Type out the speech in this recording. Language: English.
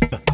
Bye.